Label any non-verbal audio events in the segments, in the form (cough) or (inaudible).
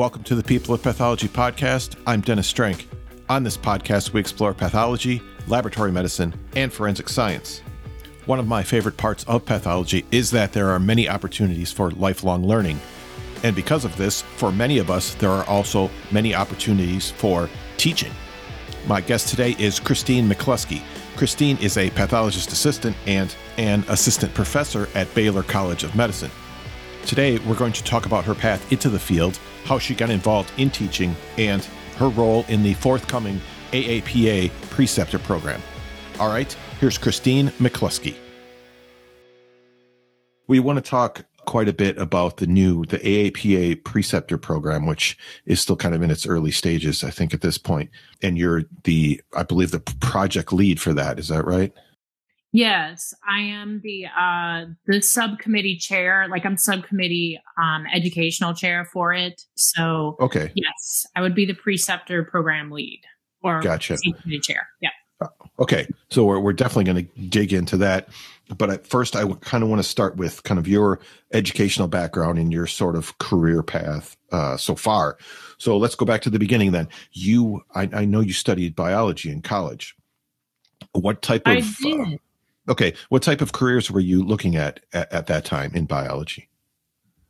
welcome to the People of Pathology podcast. I'm Dennis Strand. On this podcast, we explore pathology, laboratory medicine, and forensic science. One of my favorite parts of pathology is that there are many opportunities for lifelong learning. And because of this, for many of us, there are also many opportunities for teaching. My guest today is Christine McCluskey. Christine is a pathologist assistant and an assistant professor at Baylor College of Medicine. Today, we're going to talk about her path into the field, how she got involved in teaching, and her role in the forthcoming AAPA preceptor program. All right, here's Christine McCluskey. We want to talk quite a bit about the new the AAPA preceptor program, which is still kind of in its early stages, I think, at this point. And you're the, I believe, the project lead for that. Is that right? Yes, I am the uh the subcommittee chair. Like I'm subcommittee um educational chair for it. So okay, yes, I would be the preceptor program lead or gotcha subcommittee chair. Yeah. Uh, okay, so we're we're definitely going to dig into that. But at first, I kind of want to start with kind of your educational background and your sort of career path uh, so far. So let's go back to the beginning. Then you, I, I know you studied biology in college. What type of? I did. Uh, Okay, what type of careers were you looking at, at at, that time in biology?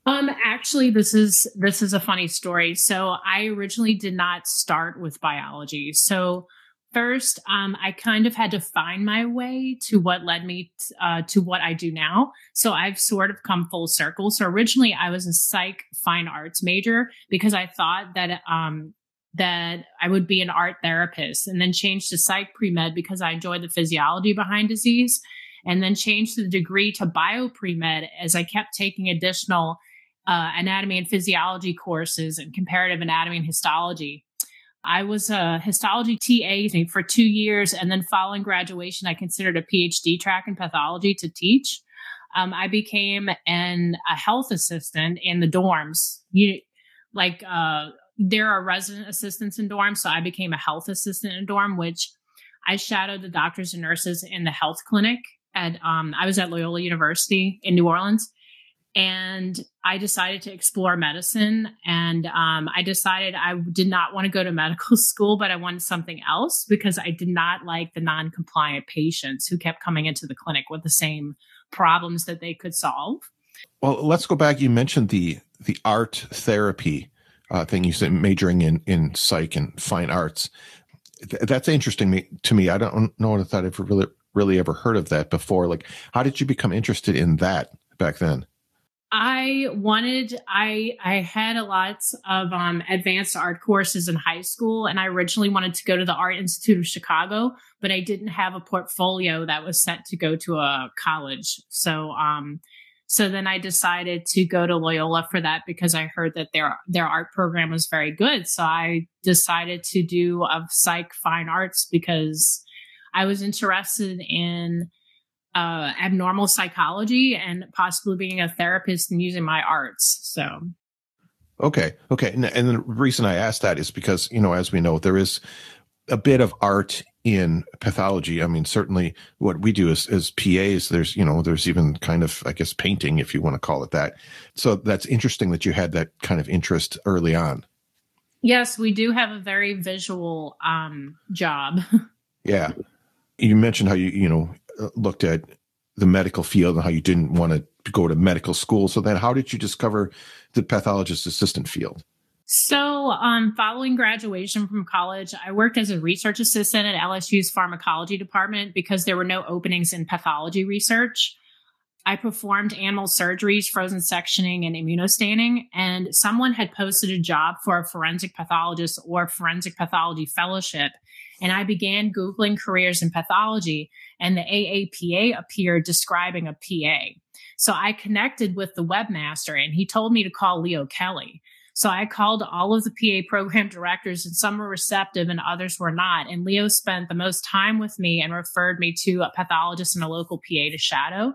Um, actually, this is this is a funny story. So I originally did not start with biology. So first, um, I kind of had to find my way to what led me t- uh, to what I do now. So I've sort of come full circle. So originally, I was a psych fine arts major because I thought that um, that I would be an art therapist and then changed to psych pre med because I enjoyed the physiology behind disease and then changed the degree to bio pre med as I kept taking additional uh, anatomy and physiology courses and comparative anatomy and histology. I was a histology TA for two years, and then following graduation, I considered a PhD track in pathology to teach. Um, I became an a health assistant in the dorms. You like uh, there are resident assistants in dorms. So I became a health assistant in dorm, which I shadowed the doctors and nurses in the health clinic at, um, I was at Loyola University in New Orleans. And I decided to explore medicine. And um, I decided I did not want to go to (laughs) medical school, but I wanted something else because I did not like the non compliant patients who kept coming into the clinic with the same problems that they could solve. Well, let's go back. You mentioned the the art therapy uh, thing you said majoring in in psych and fine arts. Th- that's interesting to me. I don't know if I've really really ever heard of that before. Like, how did you become interested in that back then? I wanted I I had a lot of um, advanced art courses in high school, and I originally wanted to go to the Art Institute of Chicago, but I didn't have a portfolio that was set to go to a college. So um, so then I decided to go to Loyola for that because I heard that their their art program was very good. So I decided to do a psych fine arts because I was interested in uh, abnormal psychology and possibly being a therapist and using my arts. So. Okay. Okay. And, and the reason I asked that is because, you know, as we know, there is a bit of art in pathology. I mean, certainly what we do as, as PAs, there's, you know, there's even kind of, I guess, painting, if you want to call it that. So that's interesting that you had that kind of interest early on. Yes, we do have a very visual um, job. (laughs) yeah. You mentioned how you, you know, uh, looked at the medical field and how you didn't want to go to medical school. So then how did you discover the pathologist assistant field? So, um, following graduation from college, I worked as a research assistant at LSU's pharmacology department because there were no openings in pathology research. I performed animal surgeries, frozen sectioning, and immunostaining, and someone had posted a job for a forensic pathologist or forensic pathology fellowship. And I began Googling careers in pathology, and the AAPA appeared describing a PA. So I connected with the webmaster, and he told me to call Leo Kelly. So I called all of the PA program (laughs) directors, and some were receptive and others were not. And Leo spent the most time with me and referred me to a pathologist and a local PA to shadow.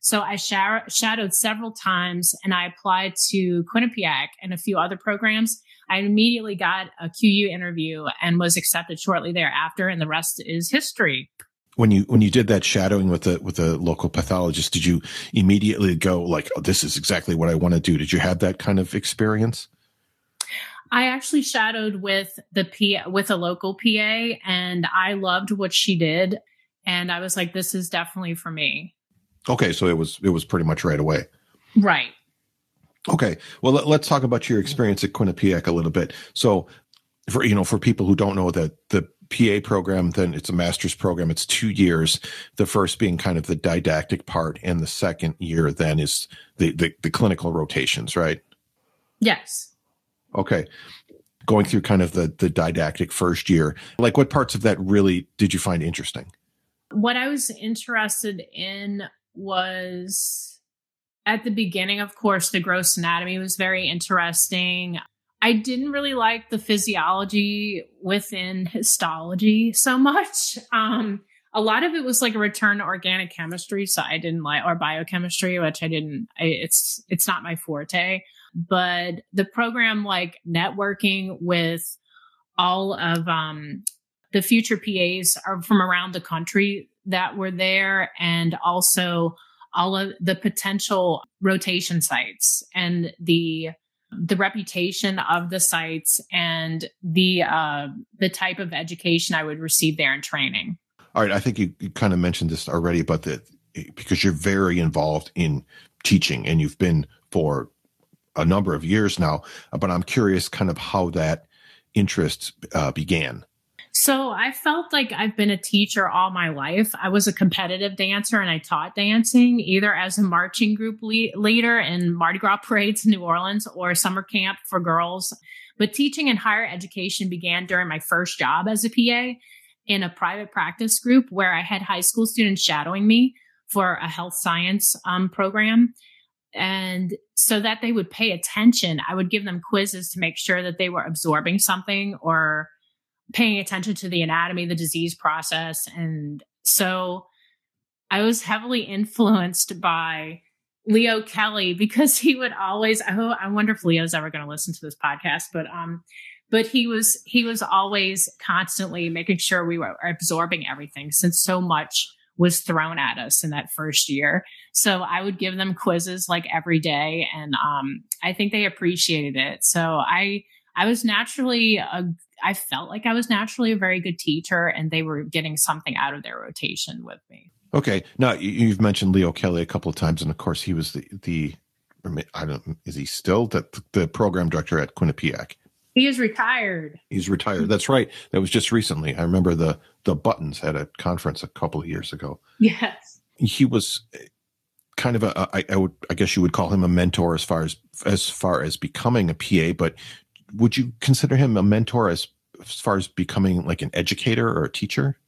So I shadowed several times and I applied to Quinnipiac and a few other programs. I immediately got a QU interview and was accepted shortly thereafter, and the rest is history. When you when you did that shadowing with the with the local pathologist, did you immediately go like, "Oh, this is exactly what I want to do"? Did you have that kind of experience? I actually shadowed with the PA, with a local PA and I loved what she did and I was like this is definitely for me. Okay, so it was it was pretty much right away. Right. Okay. Well, let, us talk about your experience at Quinnipiac a little bit. So, for you know, for people who don't know that the PA program, then it's a master's program. It's two years. The first being kind of the didactic part, and the second year then is the the, the clinical rotations, right? Yes. Okay. Going through kind of the the didactic first year, like what parts of that really did you find interesting? What I was interested in was at the beginning, of course, the gross anatomy was very interesting. I didn't really like the physiology within histology so much. (laughs) Um, a lot of it was like a return to organic chemistry, so I didn't like or biochemistry, which I didn't. I, it's it's not my forte. But the program, like networking with all of um, the future PAs are from around the country that were there, and also all of the potential rotation sites and the the reputation of the sites and the uh, the type of education I would receive there in training. All right, I think you, you kind of mentioned this already, but the because you're very involved in teaching and you've been for a number of years now. But I'm curious, kind of how that interest uh, began. So I felt like I've been a teacher all my life. I was a competitive dancer and I taught dancing either as a marching group le- leader in Mardi Gras parades in New Orleans or summer camp for girls. But teaching in higher education began during my first job as a PA in a private practice group where I had high school students shadowing me for a health science um, program. And so that they would pay attention, I would give them quizzes to make sure that they were absorbing something or paying attention to the anatomy, the disease process. And so I was heavily influenced by Leo Kelly because he would always, oh, I wonder if Leo's ever going to listen to this podcast, but, um, but he was, he was always constantly making sure we were absorbing everything since so much was thrown at us in that first year. So I would give them quizzes like every day. And, um, I think they appreciated it. So I, I was naturally a, I felt like I was naturally a very good teacher and they were getting something out of their rotation with me. Okay. Now you've mentioned Leo Kelly a couple of times, and of course he was the the I don't is he still the the program director at Quinnipiac? He is retired. He's retired. That's right. That was just recently. I remember the the Buttons had a conference a couple of years ago. Yes. He was kind of a I, I would I guess you would call him a mentor as far as as far as becoming a PA, but would you consider him a mentor as as far as becoming like an educator or a teacher?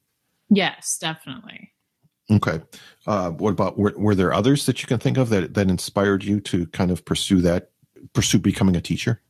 Yes, definitely. Okay. Uh, what about were, were there others that you can think of that that inspired you to kind of pursue that pursue becoming a teacher?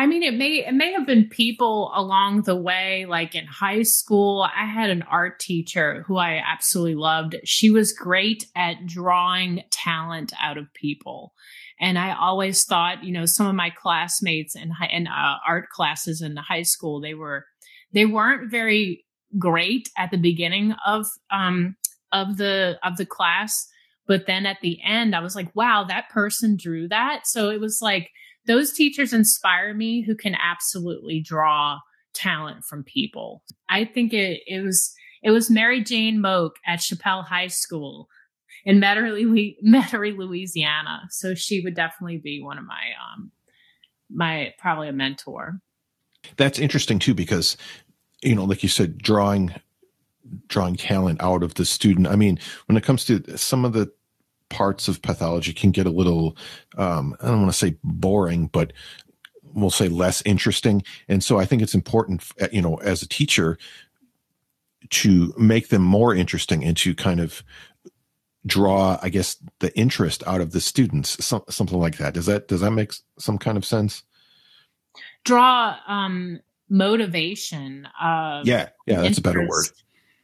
I mean, it may it may have been people along the way. Like in high school, I had an art teacher who I absolutely loved. She was great at drawing talent out of people, and I always thought, you know, some of my classmates in, high, in uh, art classes in high school, they were, they weren't very great at the beginning of, um, of the, of the class. But then at the end, I was like, wow, that person drew that. So it was like, those teachers inspire me who can absolutely draw talent from people. I think it, it was, it was Mary Jane Moak at Chapelle High School in Metairie, Metairie, Louisiana. So she would definitely be one of my, um, my probably a mentor. That's interesting too, because you know, like you said, drawing drawing talent out of the student. I mean, when it comes to some of the parts of pathology can get a little um, I don't want to say boring, but we'll say less interesting. And so I think it's important, you know, as a teacher to make them more interesting and to kind of draw i guess the interest out of the students some, something like that. Does that does that make some kind of sense? Draw um motivation uh yeah yeah that's interest. a better word.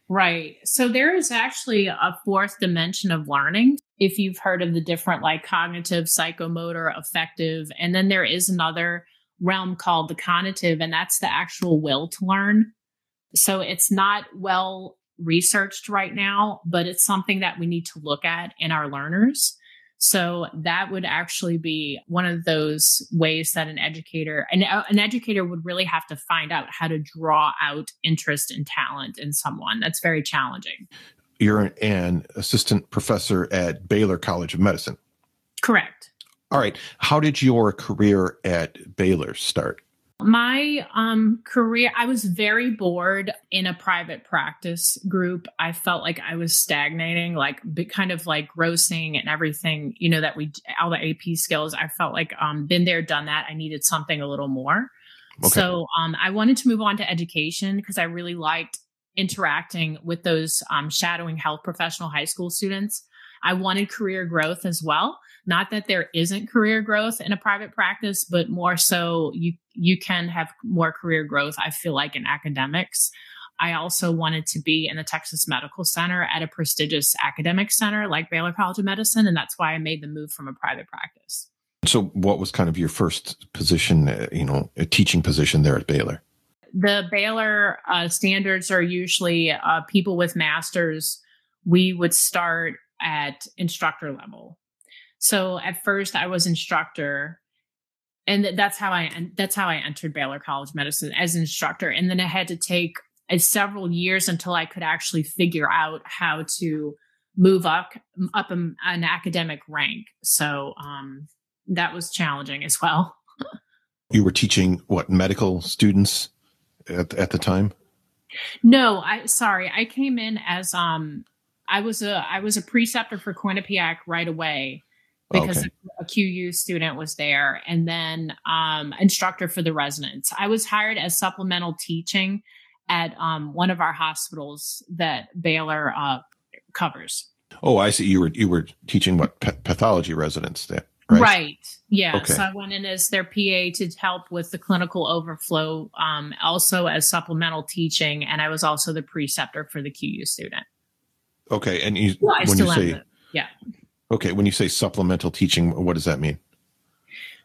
right. So there is actually a fourth dimension of learning if you've heard of the different like cognitive psychomotor affective and then there is another realm called the conative and that's the actual will to learn so it's not well researched right now, but it's something that we need to look at in our learners. So that would actually be one of those ways that an educator, an, uh, an educator would really have to find out how to draw out interest and talent in someone. That's very challenging. You're an assistant professor at Baylor College of Medicine. Correct. All right. How did your career at Baylor start? My um, career, I was very bored in a private practice group. I felt like I was stagnating, like kind of like grossing and everything, you know, that we, all the AP skills. I felt like, um, been there, done that. I needed something a little more. Okay. So, um, I wanted to move on to education because I really liked interacting with those, um, shadowing health professional high school students. I wanted career growth as well. Not that there isn't career growth in a private practice, but more so you you can have more career growth, I feel like, in academics. I also wanted to be in the Texas Medical Center at a prestigious academic center like Baylor College of Medicine. And that's why I made the move from a private practice. So, what was kind of your first position, uh, you know, a teaching position there at Baylor? The Baylor uh, standards are usually uh, people with masters. We would start at instructor level. So at first I was instructor and that's how I that's how I entered Baylor College of Medicine as instructor and then I had to take uh, several years until I could actually figure out how to move up up an, an academic rank. So um, that was challenging as well. (laughs) you were teaching what medical students at at the time? No, I sorry. I came in as um I was a I was a preceptor for Quinnipiac right away because okay. a, a QU student was there, and then um, instructor for the residents. I was hired as supplemental teaching at um, one of our hospitals that Baylor uh, covers. Oh, I see. You were you were teaching what pathology residents there. Right. right. Yeah. Okay. So I went in as their PA to help with the clinical overflow, um, also as supplemental teaching, and I was also the preceptor for the QU student. Okay, and you, well, when you say yeah, okay, when you say supplemental teaching, what does that mean?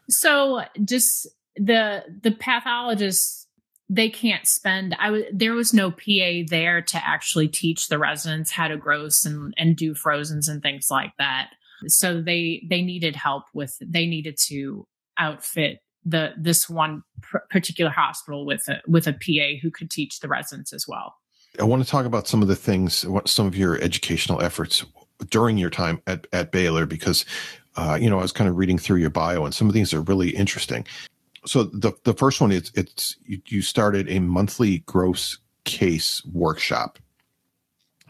So just the the pathologists they can't spend i was there was no pa there to actually teach the residents how to gross and and do frozens and things like that so they they needed help with they needed to outfit the this one pr- particular hospital with a with a pa who could teach the residents as well I want to talk about some of the things, what some of your educational efforts during your time at, at Baylor, because, uh, you know, I was kind of reading through your bio and some of these are really interesting. So the, the first one is it's, you, you started a monthly gross case workshop.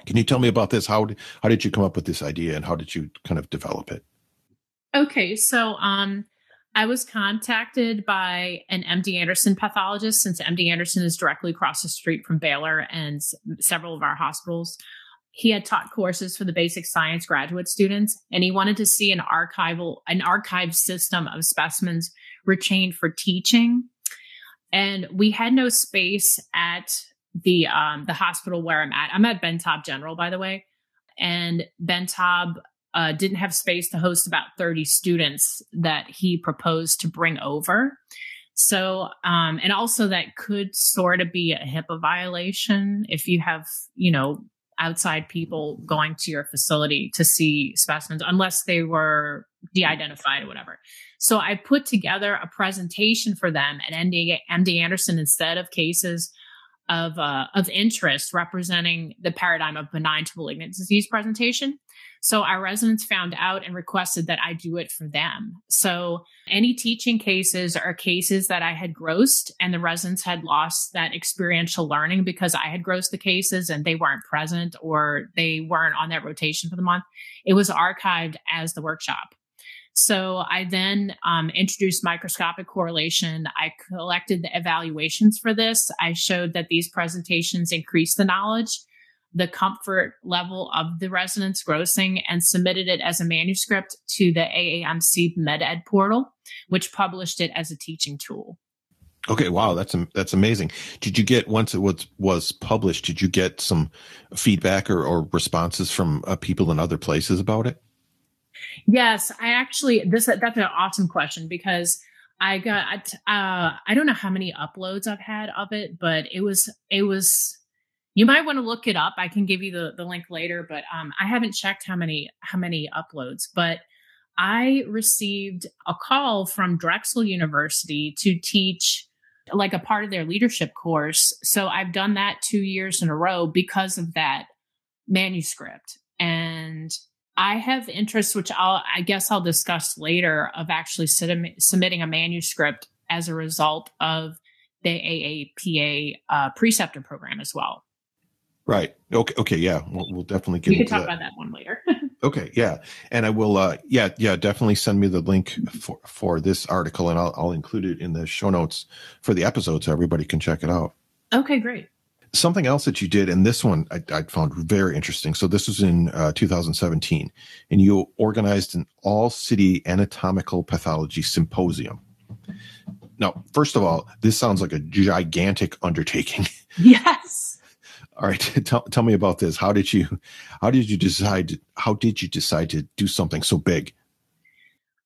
Can you tell me about this? How, how did you come up with this idea and how did you kind of develop it? Okay. So, um, I was contacted by an MD Anderson pathologist since MD Anderson is directly across the street from Baylor and s- several of our hospitals. He had taught courses for the basic science graduate students, and he wanted to see an archival, an archive system of specimens retained for teaching. And we had no space at the um, the hospital where I'm at. I'm at Ben Taub General, by the way, and Ben Taub uh, didn't have space to host about 30 students that he proposed to bring over. So, um, and also that could sort of be a HIPAA violation if you have, you know, outside people going to your facility to see specimens, unless they were de identified or whatever. So I put together a presentation for them at MD, MD Anderson instead of cases of, uh, of interest representing the paradigm of benign to malignant disease presentation. So our residents found out and requested that I do it for them. So any teaching cases are cases that I had grossed and the residents had lost that experiential learning because I had grossed the cases and they weren't present or they weren't on that rotation for the month. It was archived as the workshop. So I then um, introduced microscopic correlation. I collected the evaluations for this. I showed that these presentations increased the knowledge the comfort level of the residents grossing and submitted it as a manuscript to the AAMC MedEd portal, which published it as a teaching tool. Okay, wow, that's that's amazing. Did you get once it was was published? Did you get some feedback or, or responses from uh, people in other places about it? Yes, I actually this that's an awesome question because I got uh, I don't know how many uploads I've had of it, but it was it was you might want to look it up. I can give you the, the link later, but um, I haven't checked how many how many uploads. But I received a call from Drexel University to teach like a part of their leadership course. So I've done that two years in a row because of that manuscript. And I have interest, which I'll, I guess I'll discuss later, of actually submitting a manuscript as a result of the AAPA uh, preceptor program as well. Right. Okay. Okay. Yeah. We'll, we'll definitely get. We can talk that. about that one later. (laughs) okay. Yeah. And I will. Uh, yeah. Yeah. Definitely send me the link for for this article, and I'll I'll include it in the show notes for the episode so everybody can check it out. Okay. Great. Something else that you did, and this one I, I found very interesting. So this was in uh, 2017, and you organized an all city anatomical pathology symposium. Now, first of all, this sounds like a gigantic undertaking. (laughs) Yes. All right, (laughs) tell, tell me about this. How did you how did you decide how did you decide to do something so big?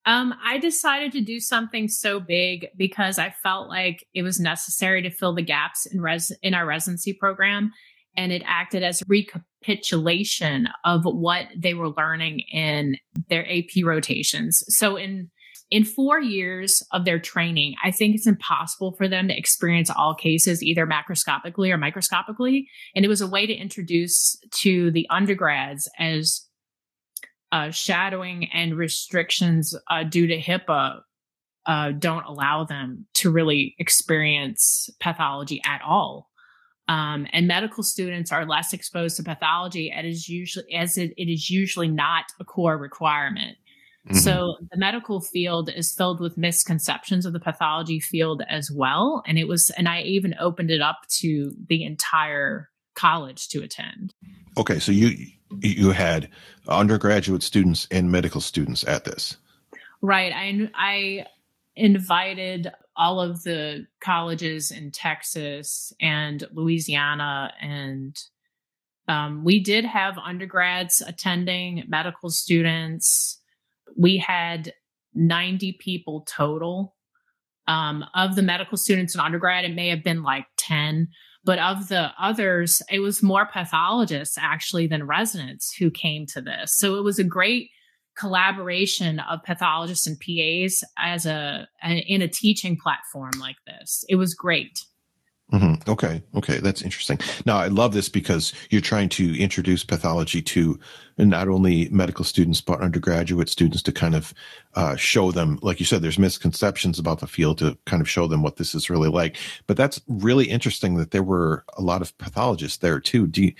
Um, I decided to do something so big because I felt like it was necessary to fill the gaps in res in our residency program, and it acted as a recapitulation of what they were learning in their AP rotations. So in in four years of their training, I think it's impossible for them to experience all cases either macroscopically or microscopically. And it was a way to introduce to the undergrads as uh, shadowing and restrictions uh, due to HIPAA uh, don't allow them to really experience pathology at all. Um, and medical students are less exposed to pathology as usually as it, it is usually not a core requirement. Mm-hmm. So the medical field is filled with misconceptions of the pathology field as well. And it was, and I even opened it up to the entire college to attend. Okay, so you you had undergraduate students and medical students at this. Right. I I invited all of the colleges in Texas and Louisiana and um, we did have undergrads attending, medical students, we had 90 people total. Um, of the medical students in undergrad, it may have been like 10, but of the others, it was more pathologists actually than residents who came to this. So it was a great collaboration of pathologists and PAs as a, a in a teaching platform like this. It was great. Mm-hmm. Okay. Okay. That's interesting. Now, I love this because you're trying to introduce pathology to not only medical students, but undergraduate students to kind of uh, show them, like you said, there's misconceptions about the field to kind of show them what this is really like. But that's really interesting that there were a lot of pathologists there too. Do you,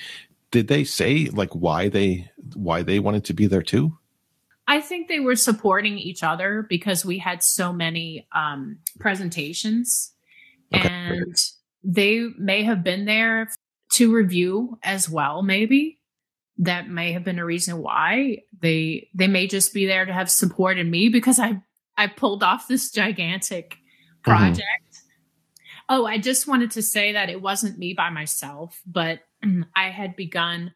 did they say like why they why they wanted to be there too? I think they were supporting each other because we had so many um, presentations okay. and they may have been there to review as well maybe that may have been a reason why they they may just be there to have support in me because i i pulled off this gigantic mm-hmm. project mm-hmm. oh i just wanted to say that it wasn't me by myself but (clears throat) i had begun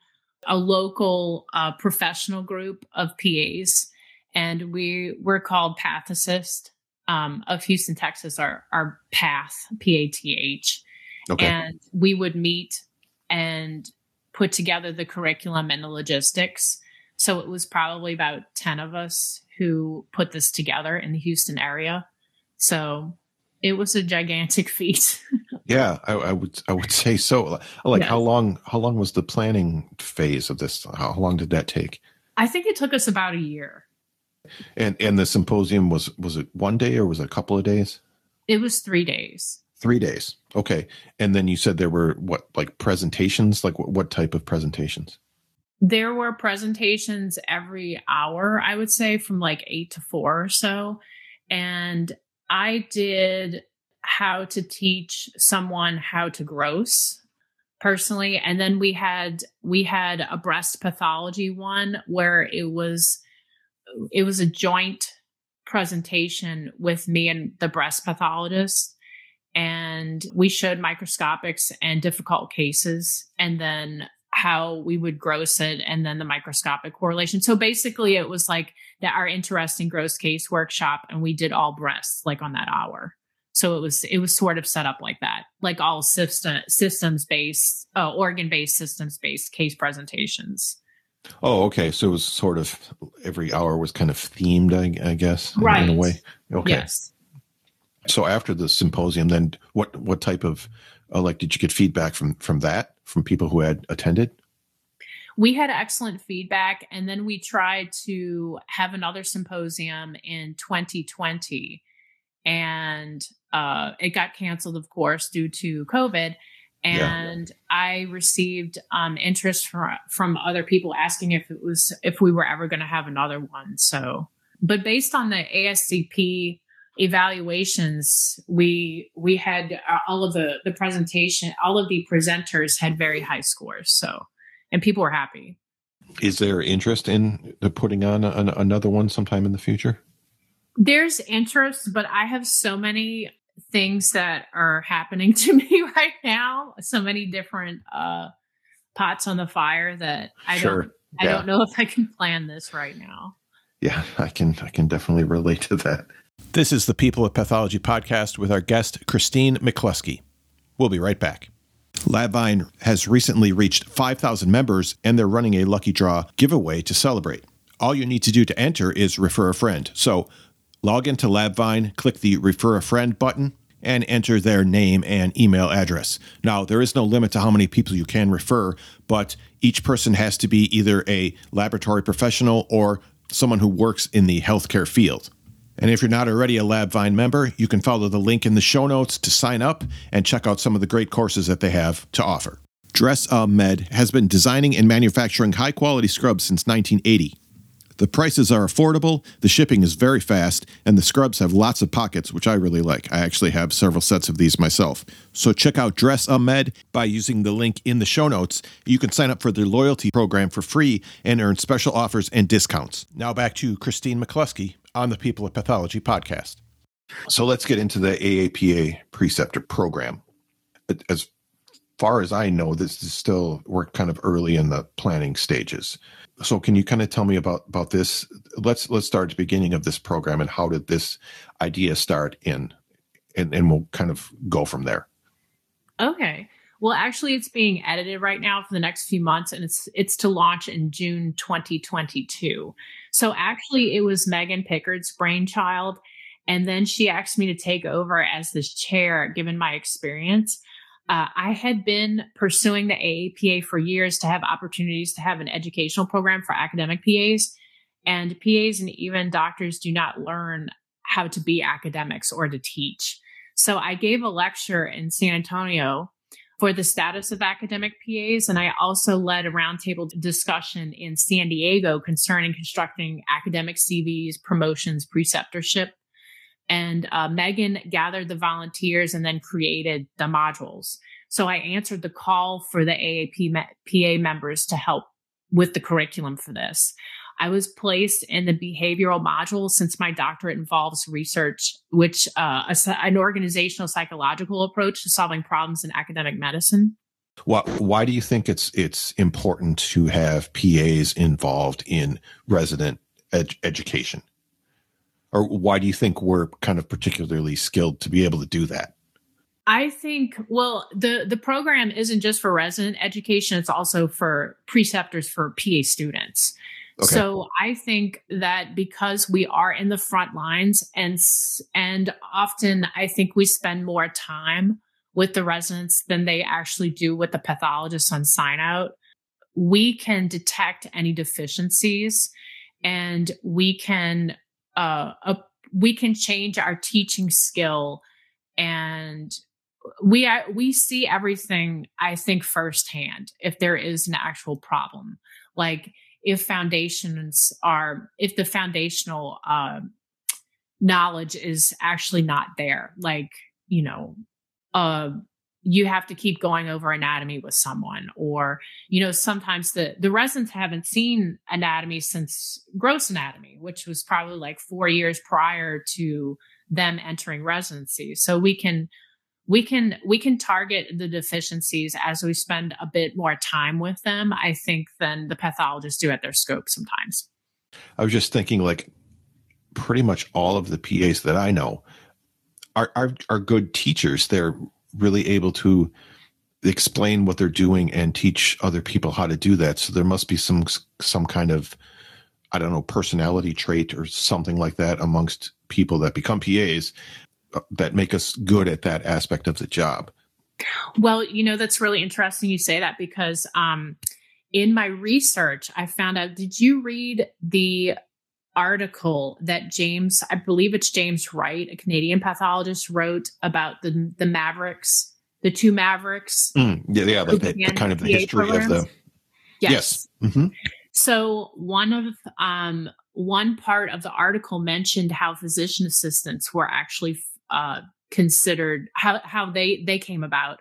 a local uh, professional group of pas and we were called path assist um, of houston texas our our path p-a-t-h Okay. And we would meet and put together the curriculum and the logistics. So it was probably about 10 of us who put this together in the Houston area. So it was a gigantic (laughs) feat. yeah, I, I, would I would say so. Like yeah. how long how long was the planning phase of this? How long did that take? I think it took us about a year. And and the symposium was was it one day or was it a couple of days? It was 3 days. Three days. Okay. And then you said there were what, like presentations? Like what, what type of presentations? There were presentations every hour, I would say from like eight to four or so. And I did how to teach someone how to gross personally. And then we had, we had a breast pathology one where it was, it was a joint presentation with me and the breast pathologist and we showed microscopics and difficult cases and then how we would gross it and then the microscopic correlation. So basically it was like that our interesting gross case workshop and we did all breasts like on that hour. So it was it was sort of set up like that, like all system systems based, uh, organ based systems based case presentations. Oh, okay. So it was sort of every hour was kind of themed, I, I guess, right. in a way. Okay. Yes. So after the symposium, then what what type of uh, like did you get feedback from from that from people who had attended? We had excellent feedback, and then we tried to have another symposium in 2020, and uh, it got canceled, of course, due to COVID. And yeah. I received um, interest from from other people asking if it was if we were ever going to have another one. So, but based on the ASCP evaluations, we we had uh, all of the the presentation, all of the presenters had very high scores. So, and people were happy. Is there interest in putting on an, another one sometime in the future? There's interest, but I have so many things that are happening (laughs) to me right now, so many different uh, pots on the fire that I sure. don't I don't know if I can plan this right now. Yeah, I can I can definitely relate to that. This is the People of Pathology podcast with our guest Christine McCluskey. We'll be right back. LabVine has recently reached 5,000 members and they're running a lucky draw giveaway to celebrate. All you need to do to enter is refer a friend. So log into LabVine, click the refer a friend button, and enter their name and email address. Now, there is no limit to how many people you can refer, but each person has to be either a laboratory professional or someone who works in the healthcare field. And if you're not already a LabVine member, you can follow the link in the show notes to sign up and check out some of the great courses that they have to offer. Dress A Med has been designing and manufacturing high quality scrubs since 1980. The prices are affordable, the shipping is very fast, and the scrubs have lots of pockets, which I really like. I actually have several sets of these myself. So check out Dress A Med by using the link in the show notes. You can sign up for their loyalty program for free and earn special offers and discounts. Now back to Christine McCluskey on the People of Pathology podcast. So let's get into the AAPA preceptor program. As far as I know, this is still, we're kind of early in the planning stages. So can you kind of tell me about, about this? Let's, let's start at the beginning of this program and how did this idea start in, and, and we'll kind of go from there. Okay. Well, actually, it's being edited right now for the next few months, and it's it's to launch in June 2022. So actually, it was Megan Pickard's brainchild, and then she asked me to take over as this chair, given my experience. Uh, I had been pursuing the AAPA for years to have opportunities to have an educational program for academic PAs, and PAs and even doctors do not learn how to be academics or to teach. So I gave a lecture in San Antonio for the status of academic PAs. And I also led a roundtable discussion in San Diego concerning constructing academic CVs, promotions, preceptorship. And uh, Megan gathered the volunteers and then created the modules. So I answered the call for the AAP PA members to help with the curriculum for this. I was placed in the behavioral module since my doctorate involves research, which uh, a, an organizational psychological approach to solving problems in academic medicine. Why, why do you think it's it's important to have PAs involved in resident ed- education? Or why do you think we're kind of particularly skilled to be able to do that? I think well the the program isn't just for resident education it's also for preceptors for PA students. Okay. So I think that because we are in the front lines and and often I think we spend more time with the residents than they actually do with the pathologists on sign out, we can detect any deficiencies and we can uh, uh, we can change our teaching skill and we we see everything i think firsthand if there is an actual problem like if foundations are if the foundational uh, knowledge is actually not there like you know uh you have to keep going over anatomy with someone or you know sometimes the the residents haven't seen anatomy since gross anatomy which was probably like 4 years prior to them entering residency. So we can we can we can target the deficiencies as we spend a bit more time with them i think than the pathologists do at their scope sometimes. I was just thinking like pretty much all of the pas that i know are are, are good teachers. They're really able to explain what they're doing and teach other people how to do that. So there must be some some kind of I don't know personality trait or something like that amongst people that become PAs that make us good at that aspect of the job. Well, you know that's really interesting you say that because um, in my research I found out. Did you read the article that James, I believe it's James Wright, a Canadian pathologist, wrote about the the Mavericks the two Mavericks. Mm, yeah, yeah, the, the, the kind of the PA history programs. of the. Yes. yes. Mm-hmm. So one of um, one part of the article mentioned how physician assistants were actually uh, considered how how they they came about,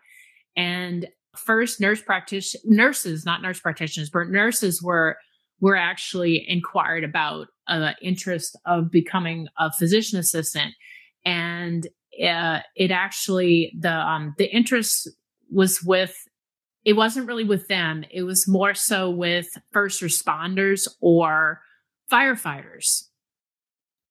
and first nurse practitioners nurses not nurse practitioners but nurses were were actually inquired about uh, interest of becoming a physician assistant. And uh, it actually the um, the interest was with it wasn't really with them. It was more so with first responders or firefighters.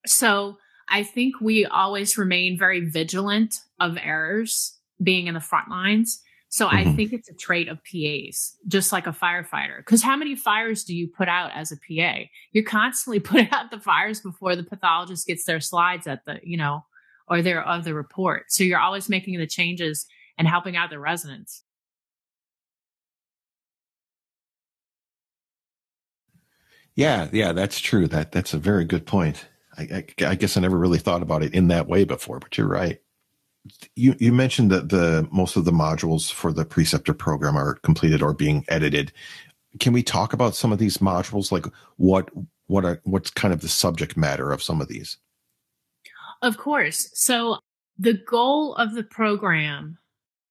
So i think we always remain very vigilant of errors being in the front lines so mm-hmm. i think it's a trait of pas just like a firefighter because how many fires do you put out as a pa you're constantly (laughs) putting out the fires before the pathologist gets their slides at the you know or their of the report. So you're always making the changes and helping out the residents. Yeah, yeah, that's true. That that's a very good point. I, I, guess I never really thought about it in that way before, but you're right. You you mentioned that the most of the modules for the preceptor program are completed or being edited. Can we talk about some of these modules? Like what what are what's kind of the subject matter of some of these? Of course. So the goal of the program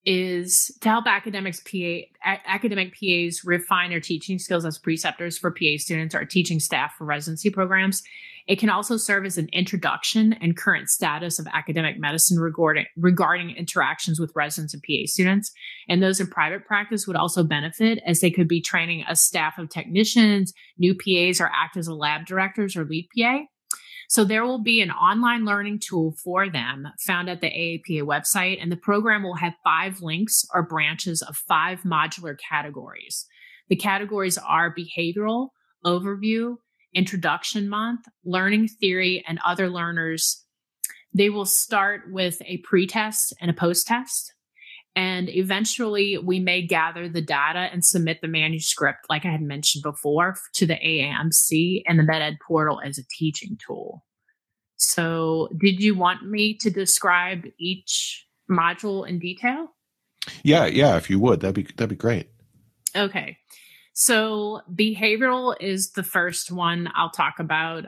is to help academics PA academic PAs refine their teaching skills as preceptors for PA students or teaching staff for residency programs. It can also serve as an introduction and current status of academic medicine regarding regarding interactions with residents and PA students. And those in private practice would also benefit as they could be training a staff of technicians, new PAs, or act as a lab directors or lead PA. So there will be an online learning tool for them found at the AAPA website, and the program will have five links or branches of five modular categories. The categories are behavioral, overview, introduction month, learning theory, and other learners. They will start with a pre-test and a post-test. And eventually, we may gather the data and submit the manuscript, like I had mentioned before, to the AAMC and the MedEd portal as a teaching tool. So, did you want me to describe each module in detail? Yeah, yeah, if you would, that'd be that'd be great. Okay. So, behavioral is the first one I'll talk about.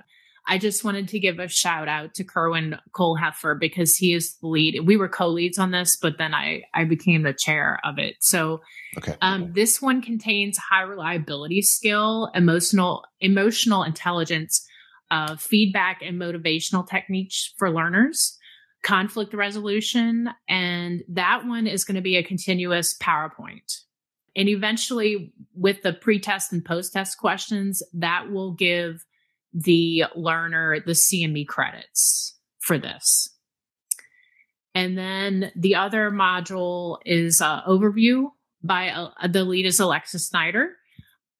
I just wanted to give a shout out to Kerwin Kohlheffer because he is the lead. We were co-leads on this, but then I I became the chair of it. So okay. um, this one contains high reliability skill, emotional emotional intelligence, uh, feedback and motivational techniques for learners, conflict resolution, and that one is going to be a continuous PowerPoint. And eventually, with the pre-test and post-test questions, that will give the learner the CME credits for this. And then the other module is uh, overview by uh, the lead is Alexis Snyder.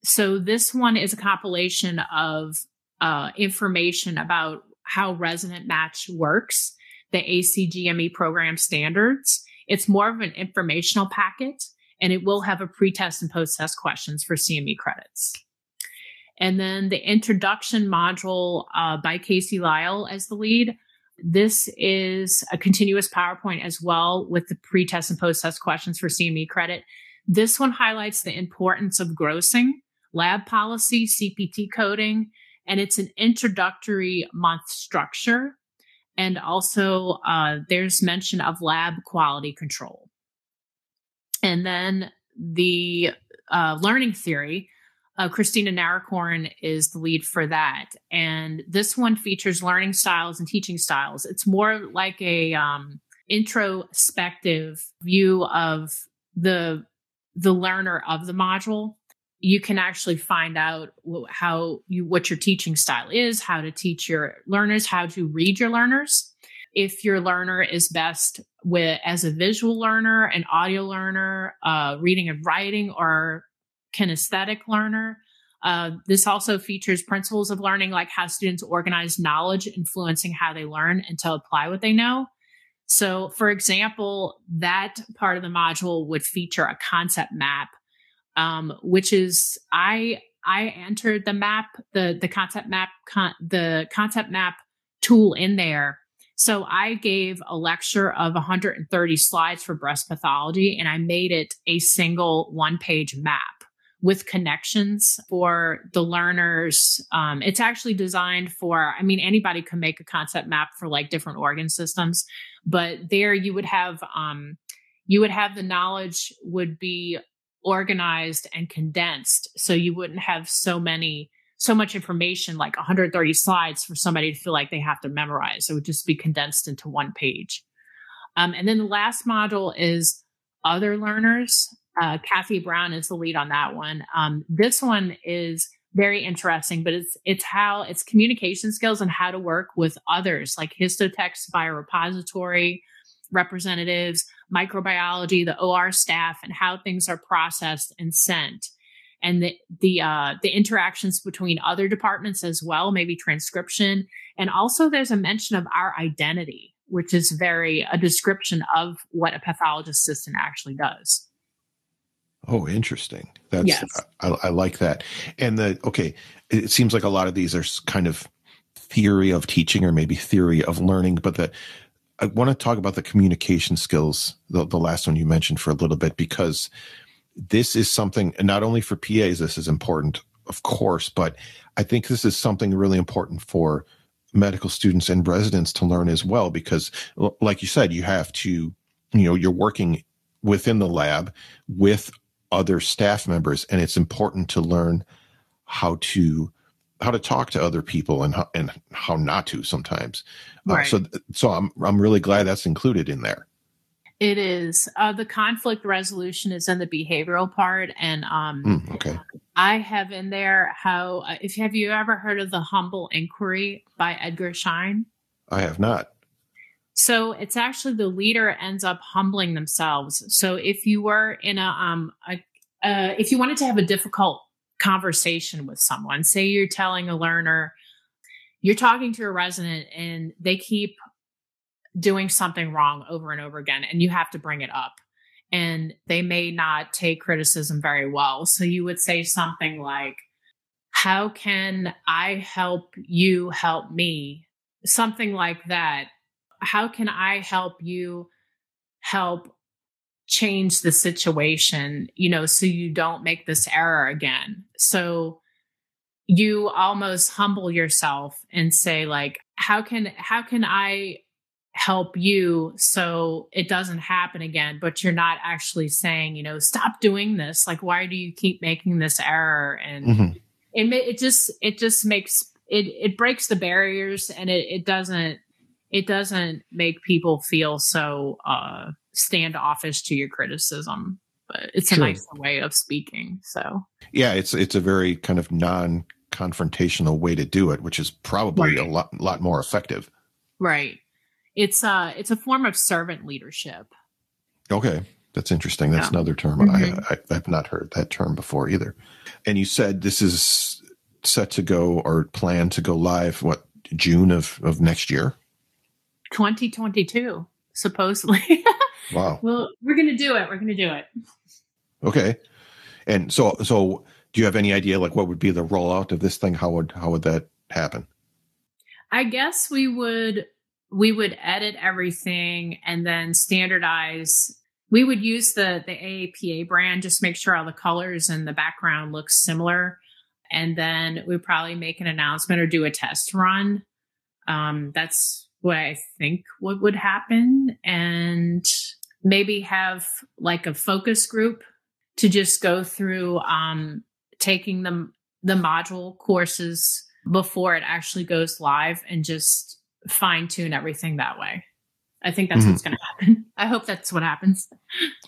So this one is a compilation of uh, information about how resident match works, the ACGME program standards. It's more of an informational packet and it will have a pre-test and post-test questions for CME credits. And then the introduction module uh, by Casey Lyle as the lead. This is a continuous PowerPoint as well with the pre-test and post-test questions for CME credit. This one highlights the importance of grossing, lab policy, CPT coding, and it's an introductory month structure. And also, uh, there's mention of lab quality control. And then the uh, learning theory uh, Christina Narakorn is the lead for that. And this one features learning styles and teaching styles. It's more like a um, introspective view of the the learner of the module. You can actually find out how you what your teaching style is, how to teach your learners, how to read your learners. If your learner is best with as a visual learner, an audio learner, uh, reading and writing, or kinesthetic learner. Uh, this also features principles of learning, like how students organize knowledge, influencing how they learn and to apply what they know. So, for example, that part of the module would feature a concept map, um, which is I I entered the map, the the concept map, con, the concept map tool in there. So I gave a lecture of 130 slides for breast pathology, and I made it a single one page map with connections for the learners. Um, it's actually designed for, I mean, anybody can make a concept map for like different organ systems, but there you would have, um, you would have the knowledge would be organized and condensed. So you wouldn't have so many, so much information, like 130 slides for somebody to feel like they have to memorize. It would just be condensed into one page. Um, and then the last module is other learners. Uh, Kathy Brown is the lead on that one. Um, this one is very interesting, but it's it's how it's communication skills and how to work with others, like histotechs biorepository representatives, microbiology, the OR staff, and how things are processed and sent, and the the uh, the interactions between other departments as well, maybe transcription, and also there's a mention of our identity, which is very a description of what a pathologist assistant actually does. Oh, interesting. That's yes. I, I, like that. And the okay, it seems like a lot of these are kind of theory of teaching or maybe theory of learning, but the I want to talk about the communication skills, the, the last one you mentioned for a little bit, because this is something not only for PAs, this is important, of course, but I think this is something really important for medical students and residents to learn as well, because like you said, you have to, you know, you're working within the lab with other staff members and it's important to learn how to how to talk to other people and how, and how not to sometimes right. uh, so so i'm i'm really glad that's included in there it is. Uh, the conflict resolution is in the behavioral part and um mm, okay. I have in there how uh, if have you ever heard of the humble inquiry by edgar schein? I have not. So it's actually the leader ends up humbling themselves. So if you were in a, um, a uh, if you wanted to have a difficult conversation with someone, say you're telling a learner, you're talking to a resident and they keep doing something wrong over and over again, and you have to bring it up. And they may not take criticism very well. So you would say something like, How can I help you help me? Something like that how can I help you help change the situation, you know, so you don't make this error again? So you almost humble yourself and say like how can how can I help you so it doesn't happen again but you're not actually saying you know stop doing this like why do you keep making this error and mm-hmm. it it just it just makes it it breaks the barriers and it, it doesn't it doesn't make people feel so uh, standoffish to your criticism but it's sure. a nice way of speaking so yeah it's it's a very kind of non confrontational way to do it which is probably right. a lot lot more effective right it's a it's a form of servant leadership okay that's interesting that's yeah. another term mm-hmm. I, I i've not heard that term before either and you said this is set to go or plan to go live what june of of next year 2022, supposedly. (laughs) wow. Well, we're going to do it. We're going to do it. Okay. And so, so do you have any idea like what would be the rollout of this thing? How would, how would that happen? I guess we would, we would edit everything and then standardize. We would use the, the AAPA brand, just make sure all the colors and the background looks similar. And then we probably make an announcement or do a test run. Um, that's what I think what would happen and maybe have like a focus group to just go through um, taking the, the module courses before it actually goes live and just fine tune everything that way. I think that's mm-hmm. what's going to happen. (laughs) I hope that's what happens.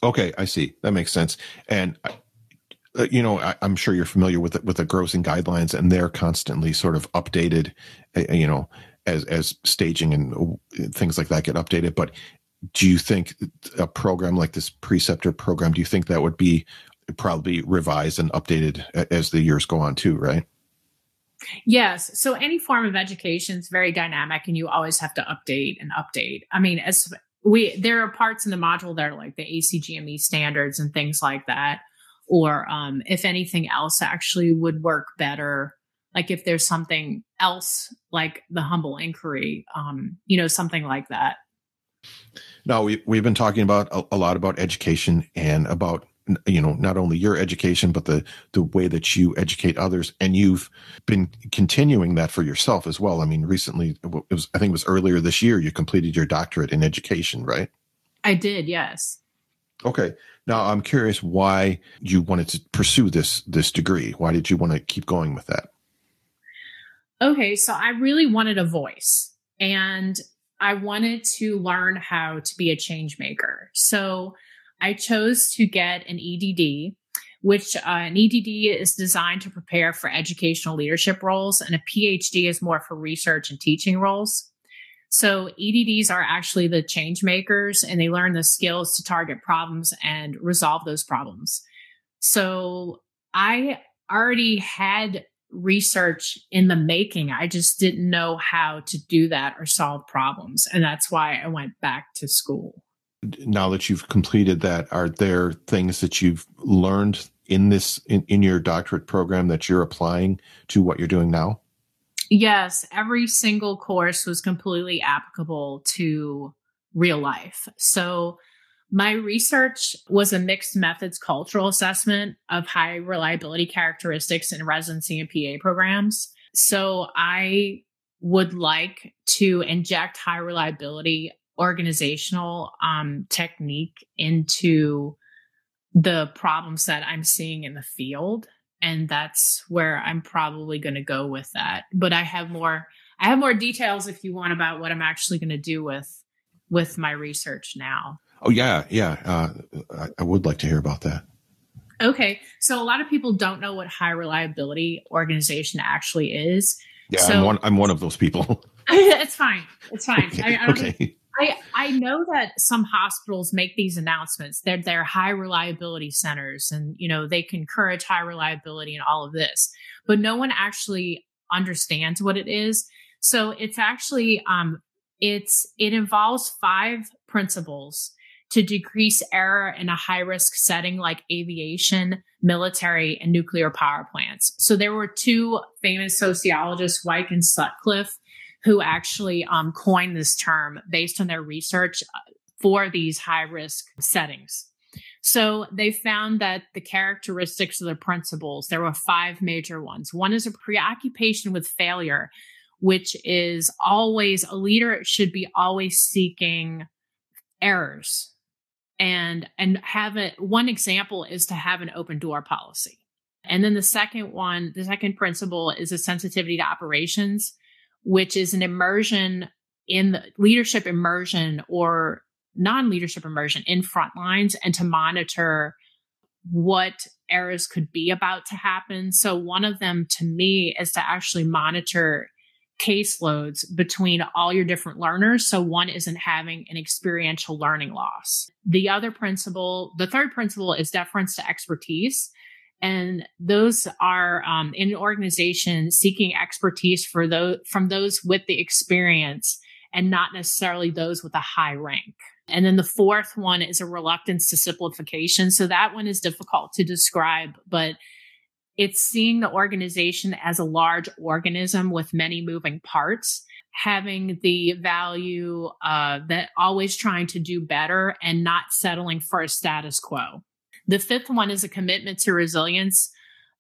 Okay, I see. That makes sense. And uh, you know, I, am sure you're familiar with it, with the grossing guidelines, and they're constantly sort of updated. Uh, you know, as as staging and things like that get updated. But do you think a program like this preceptor program, do you think that would be probably revised and updated as the years go on too, right? Yes. So any form of education is very dynamic and you always have to update and update. I mean, as we there are parts in the module that are like the ACGME standards and things like that. Or um, if anything else actually would work better, like if there's something else like the humble inquiry, um, you know, something like that. No, we we've been talking about a, a lot about education and about you know not only your education but the the way that you educate others. And you've been continuing that for yourself as well. I mean recently it was i think it was earlier this year you completed your doctorate in education right? I did yes. Okay. Now i'm curious why you wanted to pursue this this degree. Why did you want to keep going with that? Okay so i really wanted a voice and i wanted to learn how to be a change maker. So I chose to get an EDD, which uh, an EDD is designed to prepare for educational leadership roles, and a PhD is more for research and teaching roles. So EDDs are actually the change makers, and they learn the skills to target problems and resolve those problems. So I already had research in the making. I just didn't know how to do that or solve problems. And that's why I went back to school now that you've completed that, are there things that you've learned in this in, in your doctorate program that you're applying to what you're doing now? Yes, every single course was completely applicable to real life. So my research was a mixed methods cultural assessment of high reliability characteristics in residency and PA programs. So I would like to inject high reliability organizational um, technique into the problems that I'm seeing in the field. And that's where I'm probably going to go with that. But I have more, I have more details if you want about what I'm actually going to do with, with my research now. Oh yeah. Yeah. Uh, I, I would like to hear about that. Okay. So a lot of people don't know what high reliability organization actually is. Yeah. So, I'm one, I'm one of those people. (laughs) it's fine. It's fine. Okay. I, I okay. Think, I, I know that some hospitals make these announcements. They're they're high reliability centers and you know they can encourage high reliability and all of this, but no one actually understands what it is. So it's actually um it's it involves five principles to decrease error in a high risk setting like aviation, military, and nuclear power plants. So there were two famous sociologists, Weick and Sutcliffe, who actually um, coined this term based on their research uh, for these high risk settings. So they found that the characteristics of the principles, there were five major ones. One is a preoccupation with failure, which is always a leader should be always seeking errors. And and have it one example is to have an open door policy. And then the second one, the second principle is a sensitivity to operations which is an immersion in the leadership immersion or non leadership immersion in front lines and to monitor what errors could be about to happen. So, one of them to me is to actually monitor caseloads between all your different learners. So, one isn't having an experiential learning loss. The other principle, the third principle is deference to expertise. And those are um, in an organization seeking expertise for those from those with the experience and not necessarily those with a high rank. And then the fourth one is a reluctance to simplification. So that one is difficult to describe, but it's seeing the organization as a large organism with many moving parts, having the value uh, that always trying to do better and not settling for a status quo. The fifth one is a commitment to resilience.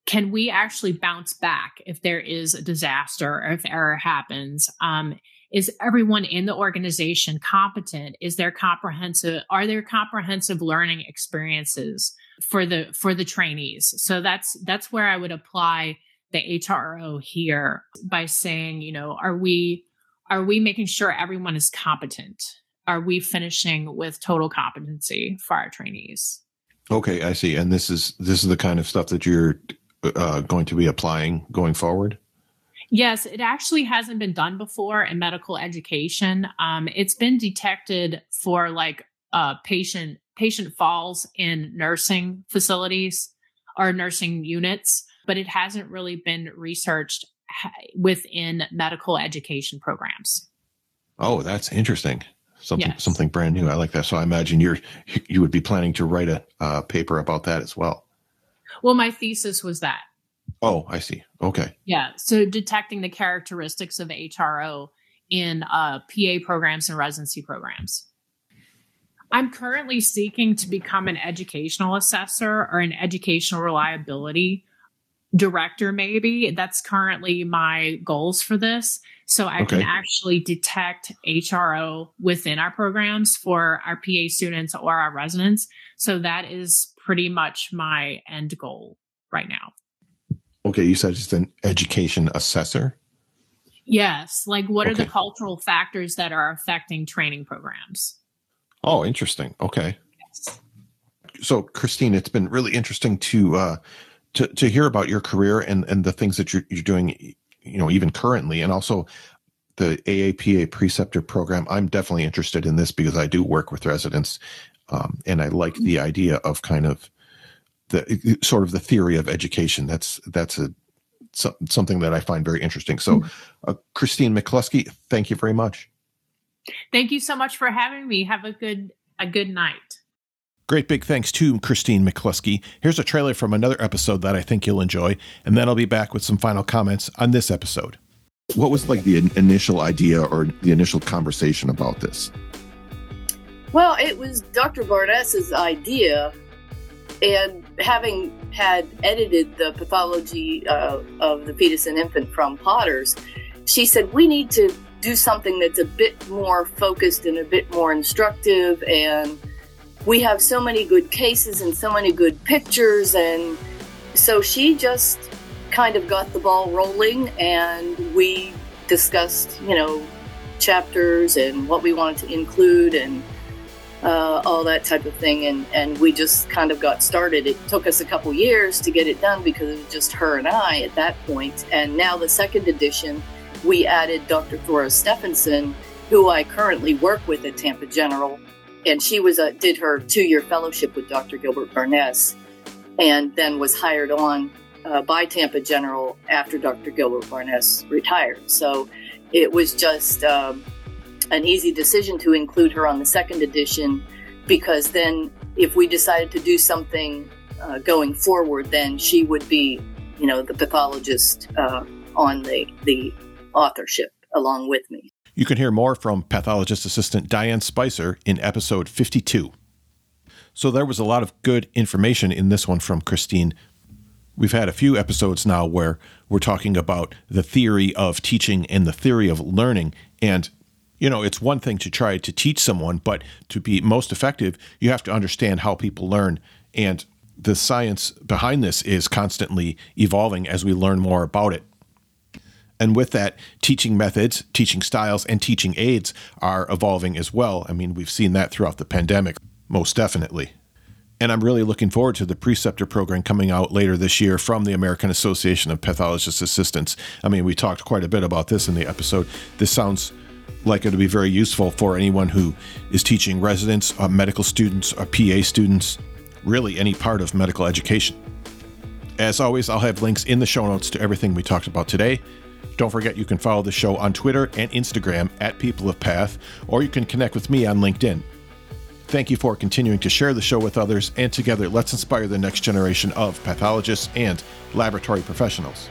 Can we actually bounce back if there is a disaster or if error happens? Um, is everyone in the organization competent? Is there comprehensive? Are there comprehensive learning experiences for the for the trainees? So that's that's where I would apply the HRO here by saying, you know, are we are we making sure everyone is competent? Are we finishing with total competency for our trainees? Okay, I see. And this is this is the kind of stuff that you're uh, going to be applying going forward. Yes, it actually hasn't been done before in medical education. Um, it's been detected for like uh, patient patient falls in nursing facilities or nursing units, but it hasn't really been researched within medical education programs. Oh, that's interesting. Something yes. something brand new. I like that. So I imagine you're you would be planning to write a uh, paper about that as well. Well, my thesis was that. Oh, I see. Okay. Yeah. So detecting the characteristics of HRO in uh, PA programs and residency programs. I'm currently seeking to become an educational assessor or an educational reliability director, maybe. That's currently my goals for this. So I okay. can actually detect HRO within our programs for our PA students or our residents. So that is pretty much my end goal right now. Okay, you said it's an education assessor? Yes. Like, what okay. are the cultural factors that are affecting training programs? Oh, interesting. Okay. Yes. So, Christine, it's been really interesting to uh, to to hear about your career and and the things that you're you're doing, you know, even currently, and also the AAPA preceptor program. I'm definitely interested in this because I do work with residents, um, and I like the idea of kind of the sort of the theory of education. That's that's a so, something that I find very interesting. So, mm-hmm. uh, Christine McCluskey, thank you very much. Thank you so much for having me. Have a good a good night. Great big thanks to Christine McCluskey. Here's a trailer from another episode that I think you'll enjoy, and then I'll be back with some final comments on this episode. What was like the initial idea or the initial conversation about this? Well, it was Dr. Barness's idea, and having had edited the pathology uh, of the fetus and infant from Potters, she said we need to do something that's a bit more focused and a bit more instructive and we have so many good cases and so many good pictures and so she just kind of got the ball rolling and we discussed you know chapters and what we wanted to include and uh, all that type of thing and and we just kind of got started it took us a couple years to get it done because it was just her and i at that point. point and now the second edition we added dr thora steffensen who i currently work with at tampa general and she was a, did her two-year fellowship with Dr. Gilbert Barness, and then was hired on uh, by Tampa General after Dr. Gilbert Barness retired. So it was just um, an easy decision to include her on the second edition because then if we decided to do something uh, going forward, then she would be, you know, the pathologist uh, on the the authorship along with me. You can hear more from pathologist assistant Diane Spicer in episode 52. So there was a lot of good information in this one from Christine. We've had a few episodes now where we're talking about the theory of teaching and the theory of learning. And, you know, it's one thing to try to teach someone, but to be most effective, you have to understand how people learn. And the science behind this is constantly evolving as we learn more about it. And with that, teaching methods, teaching styles, and teaching aids are evolving as well. I mean, we've seen that throughout the pandemic, most definitely. And I'm really looking forward to the preceptor program coming out later this year from the American Association of Pathologist Assistants. I mean, we talked quite a bit about this in the episode. This sounds like it would be very useful for anyone who is teaching residents, uh, medical students, or PA students, really any part of medical education. As always, I'll have links in the show notes to everything we talked about today. Don't forget you can follow the show on Twitter and Instagram at People of Path, or you can connect with me on LinkedIn. Thank you for continuing to share the show with others, and together let's inspire the next generation of pathologists and laboratory professionals.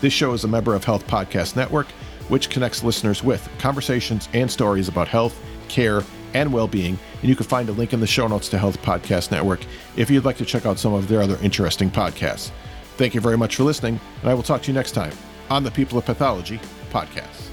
This show is a member of Health Podcast Network, which connects listeners with conversations and stories about health, care, and well being. And you can find a link in the show notes to Health Podcast Network if you'd like to check out some of their other interesting podcasts. Thank you very much for listening, and I will talk to you next time on the People of Pathology podcast.